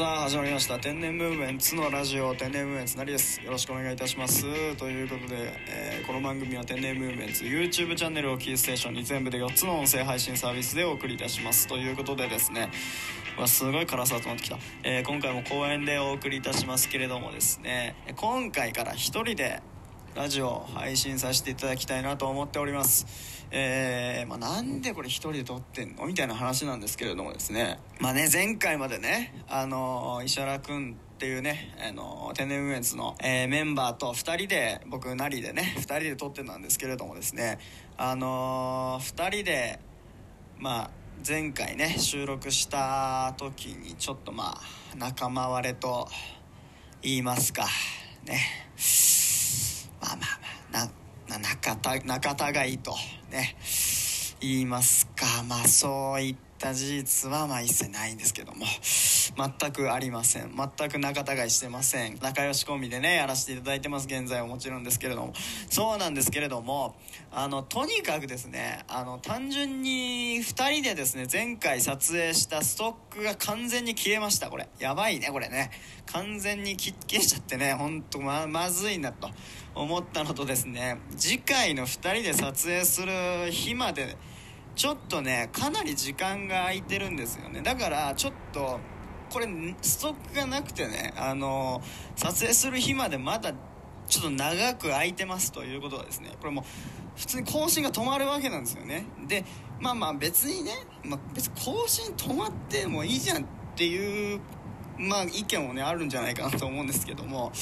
さあ始まりました。天然ムーブメンツのラジオ天然ムーブメンツなりです。よろしくお願いいたします。ということで、えーこの番組は天然ムーブメンツ YouTube チャンネルをキーステーションに全部で4つの音声配信サービスでお送りいたします。ということでですねわすごい辛さ集まってきた、えー今回も公演でお送りいたしますけれどもですね今回から1人でラジオ配信させていただきたいなと思っております。えーまあ、なんでこれ一人で撮ってんの？みたいな話なんですけれどもですね。まあね前回までねあのー石原君っていうね、あの天然ウエンツの、えーメンバーと2人で僕なりでね2人で撮ってたんですけれどもですね。あの、2人でまあ前回ね収録した時にちょっとまあ仲間割れと言いますかね。仲たがいいとね言いますか。まあそういった事実はまあ一切ないんですけども。全くありません。全く仲違いしてません。仲良しコンビでねやらせていただいてます。現在はもちろんですけれども。そうなんですけれどもあのとにかくですねあの単純に2人でですね前回撮影したストックが完全に消えました。これ。やばいねこれね。完全に消えちゃってね本当ままずいなと。思ったのとですね次回の2人で撮影する日までちょっとねかなり時間が空いてるんですよね。だからちょっとこれストックがなくてねあの撮影する日までまだちょっと長く空いてますということはですねこれもう普通に更新が止まるわけなんですよね。でまあまあ別にね、まあ、別に更新止まってもいいじゃんっていうまあ意見もねあるんじゃないかなと思うんですけども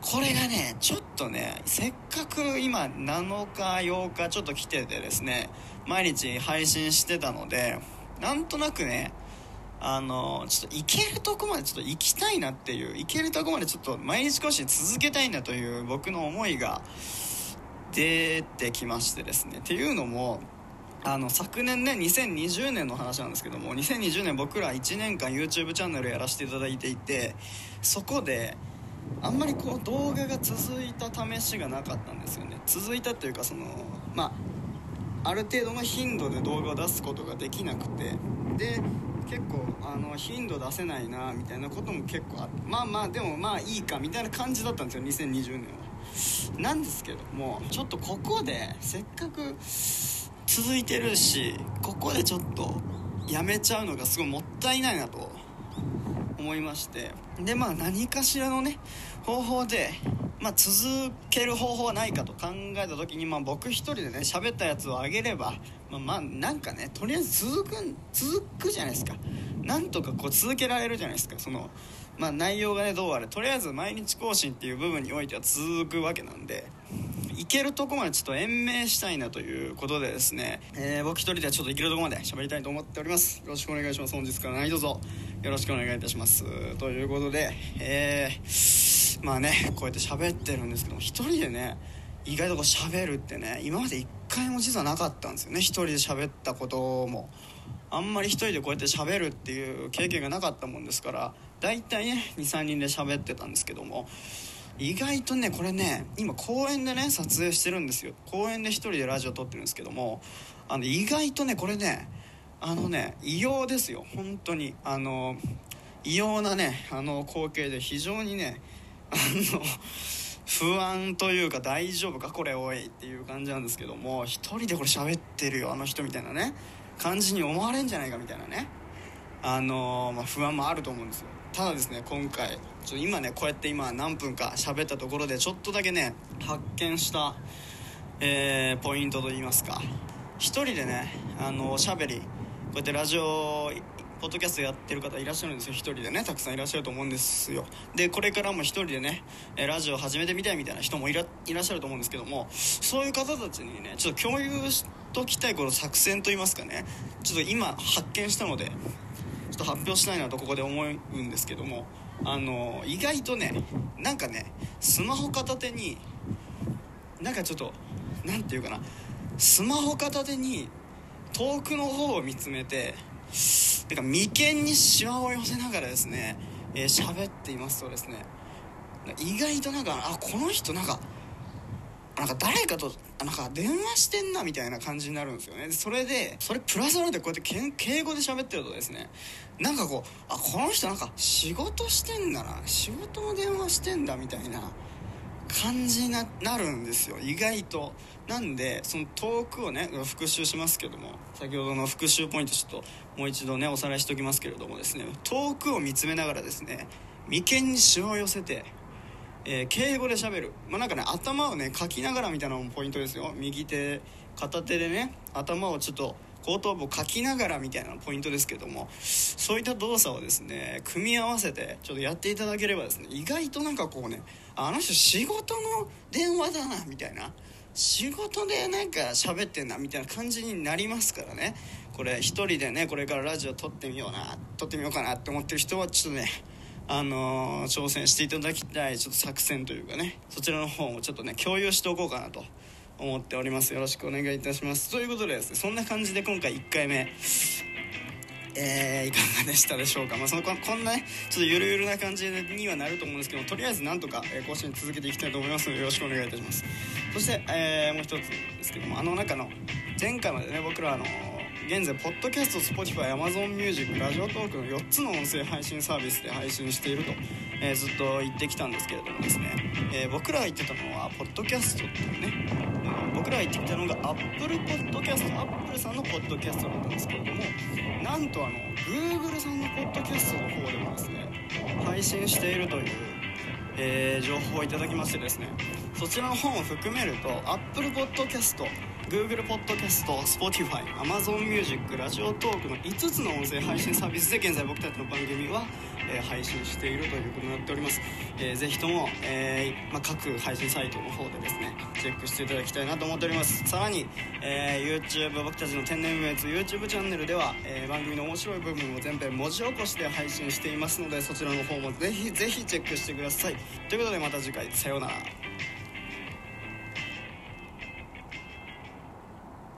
これがねちょっとねせっかく今7日8日ちょっと来ててですね毎日配信してたのでなんとなくねあのちょっと行けるとこまでちょっと行きたいなっていう行けるとこまでちょっと毎日更新続けたいなという僕の思いが出てきましてですね。っていうのもあの昨年ね2020年の話なんですけども2020年僕ら1年間 YouTube チャンネルやらせていただいていてそこであんまりこう動画が続いた試しがなかったんですよね。続いたっていうかそのまあある程度の頻度で動画を出すことができなくて。で結構あの頻度出せないなみたいなことも結構あってまあまあでもまあいいかみたいな感じだったんですよ2020年は。なんですけどもちょっとここでせっかく続いてるしここでちょっとやめちゃうのがすごいもったいないなと思いまして。でまあ何かしらのね方法で、まあ、続ける方法はないかと考えた時に、まあ、僕一人でね喋ったやつをあげればまあ、まあ、なんかねとりあえず続く続くじゃないですか。なんとかこう続けられるじゃないですか。そのまあ内容がねどうあれとりあえず毎日更新っていう部分においては続くわけなんで行けるとこまでちょっと延命したいなということでですね、えー僕一人ではちょっと行けるとこまで喋りたいと思っております。よろしくお願いします。本日から何卒よろしくお願いいたします。ということでえー、まあねこうやって喋ってるんですけども一人でね意外とこう喋るってね今まで一回も実はなかったんですよね。一人で喋ったことも。あんまり一人でこうやって喋るっていう経験がなかったもんですから大体ね23人で喋ってたんですけども意外とねこれね今公園でね撮影してるんですよ。公園で一人でラジオ撮ってるんですけどもあの意外とねこれねあのね異様ですよ。本当に。あの異様なねあの光景で非常にねあの不安というか大丈夫かこれおいっていう感じなんですけども一人でこれ喋ってるよあの人みたいなね感じに思われんじゃないかみたいなね。あのまあ、不安もあると思うんですよ。ただですね今回ちょっと今ねこうやって今何分か喋ったところでちょっとだけね発見した、えーポイントといいますか。一人でねあのおしゃべりこうやってラジオポッドキャストやってる方いらっしゃるんですよ。一人でねたくさんいらっしゃると思うんですよ。でこれからも一人でねラジオ始めてみたいみたいな人もいらっしゃると思うんですけどもそういう方たちにねちょっと共有しときたいこの作戦といいますかね。ちょっと今発見したのでちょっと発表したいなとここで思うんですけどもあの意外とねなんかねスマホ片手になんかちょっとなんていうかなスマホ片手に遠くの方を見つめててか眉間にシワを寄せながらですねえー喋、っていますとですね意外となんかあこの人なんかなんか誰かとなんか電話してんなみたいな感じになるんですよね。それでそれプラスアルファでこうやって敬語で喋ってるとですねなんかこうあこの人なんか仕事してんだな仕事の電話してんだみたいな感じになるんですよ。意外と。なんでその遠くをね復習しますけども先ほどの復習ポイントちょっともう一度ねおさらいしておきますけれどもですね遠くを見つめながらですね眉間にしわを寄せてえー、敬語で喋る。まあなんかね頭をねかきながらみたいなのもポイントですよ。右手片手でね頭をちょっと後頭部をかきながらみたいなポイントですけどもそういった動作をですね組み合わせてちょっとやっていただければですね意外となんかこうねあの人仕事の電話だなみたいな仕事でなんか喋ってんなみたいな感じになりますからねこれ一人でねこれからラジオ撮ってみような撮ってみようかなって思ってる人はちょっとねあのー、挑戦していただきたいちょっと作戦というかねそちらの方もちょっとね共有しておこうかなと思っております。よろしくお願いいたします。ということでですねそんな感じで今回1回目えー、いかがでしたでしょうか、まあ、そのこんなねちょっとゆるゆるな感じにはなると思うんですけどとりあえずなんとか、え更新続けていきたいと思いますのでよろしくお願いいたします。そして、えー、もう一つですけどもあの中の前回までね僕らあの現在ポッドキャスト Spotify Amazon Music ラジオトークの4つの音声配信サービスで配信していると、えー、ずっと言ってきたんですけれどもですね、えー、僕らが言ってたのはポッドキャストっていうね、えー、僕らが言ってきたのが Apple Podcast Apple さんのポッドキャストだったんですけれどもなんとあの Google さんのポッドキャストの方でもですね配信しているというえー、情報をいただきましてですねそちらの本を含めると Apple Podcast Google Podcast、Spotify、Amazon Music、ラジオトークの5つの音声配信サービスで現在僕たちの番組は、えー、配信しているということになっております、えー、ぜひとも、えーまあ、各配信サイトの方でですねチェックしていただきたいなと思っております。さらに、え、YouTube 僕たちの天然無滅 YouTube チャンネルでは、え、番組の面白い部分を全編文字起こしで配信していますのでそちらの方もぜひぜひチェックしてください。ということでまた次回。さようなら。